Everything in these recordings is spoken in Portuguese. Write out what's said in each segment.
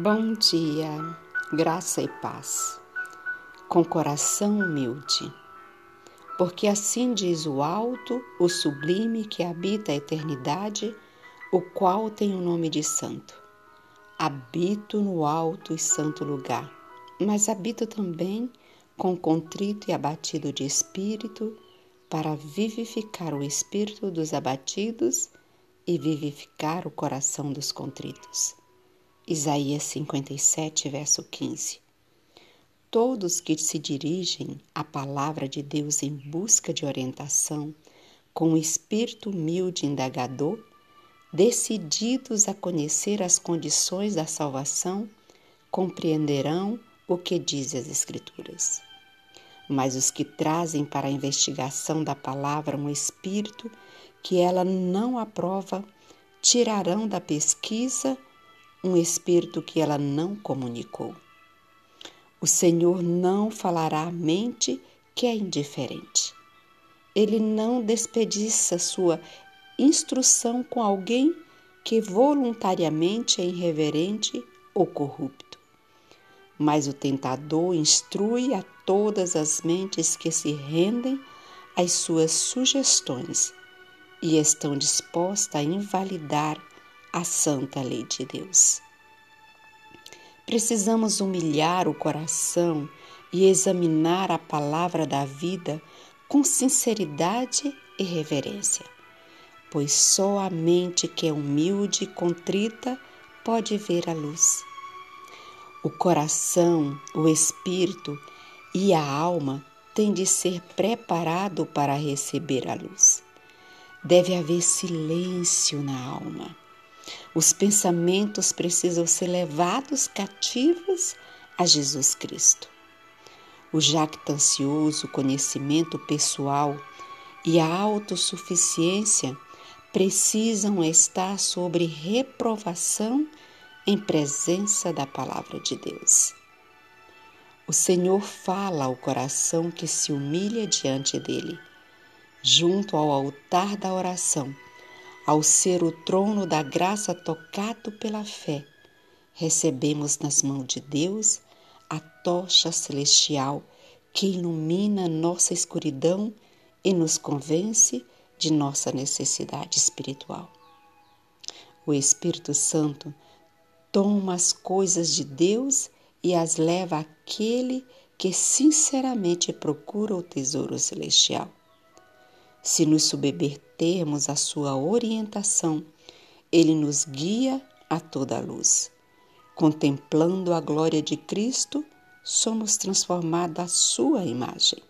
Bom dia, graça e paz, com coração humilde, porque assim diz o alto, o sublime que habita a eternidade, o qual tem o nome de Santo. Habito no alto e santo lugar, mas habito também com contrito e abatido de espírito, para vivificar o espírito dos abatidos e vivificar o coração dos contritos. Isaías 57, verso 15. Todos que se dirigem à palavra de Deus em busca de orientação, com o espírito humilde e indagador, decididos a conhecer as condições da salvação, compreenderão o que diz as Escrituras. Mas os que trazem para a investigação da palavra um espírito que ela não aprova, tirarão da pesquisa um espírito que ela não comunicou. O Senhor não falará à mente que é indiferente. Ele não despediça sua instrução com alguém que voluntariamente é irreverente ou corrupto. Mas o tentador instrui a todas as mentes que se rendem às suas sugestões e estão dispostas a invalidar a santa lei de Deus. Precisamos humilhar o coração e examinar a palavra da vida com sinceridade e reverência, pois só a mente que é humilde e contrita pode ver a luz. O coração, o espírito e a alma têm de ser preparado para receber a luz. Deve haver silêncio na alma os pensamentos precisam ser levados cativos a Jesus Cristo. O jactancioso conhecimento pessoal e a autossuficiência precisam estar sobre reprovação em presença da palavra de Deus. O Senhor fala ao coração que se humilha diante dele, junto ao altar da oração ao ser o trono da graça tocado pela fé, recebemos nas mãos de Deus a tocha celestial que ilumina nossa escuridão e nos convence de nossa necessidade espiritual. O Espírito Santo toma as coisas de Deus e as leva àquele que sinceramente procura o tesouro celestial. Se nos submetermos à sua orientação, ele nos guia a toda a luz. Contemplando a glória de Cristo, somos transformados à sua imagem.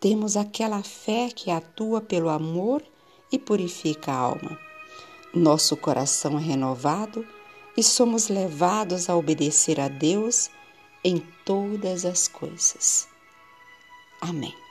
Temos aquela fé que atua pelo amor e purifica a alma. Nosso coração é renovado e somos levados a obedecer a Deus em todas as coisas. Amém.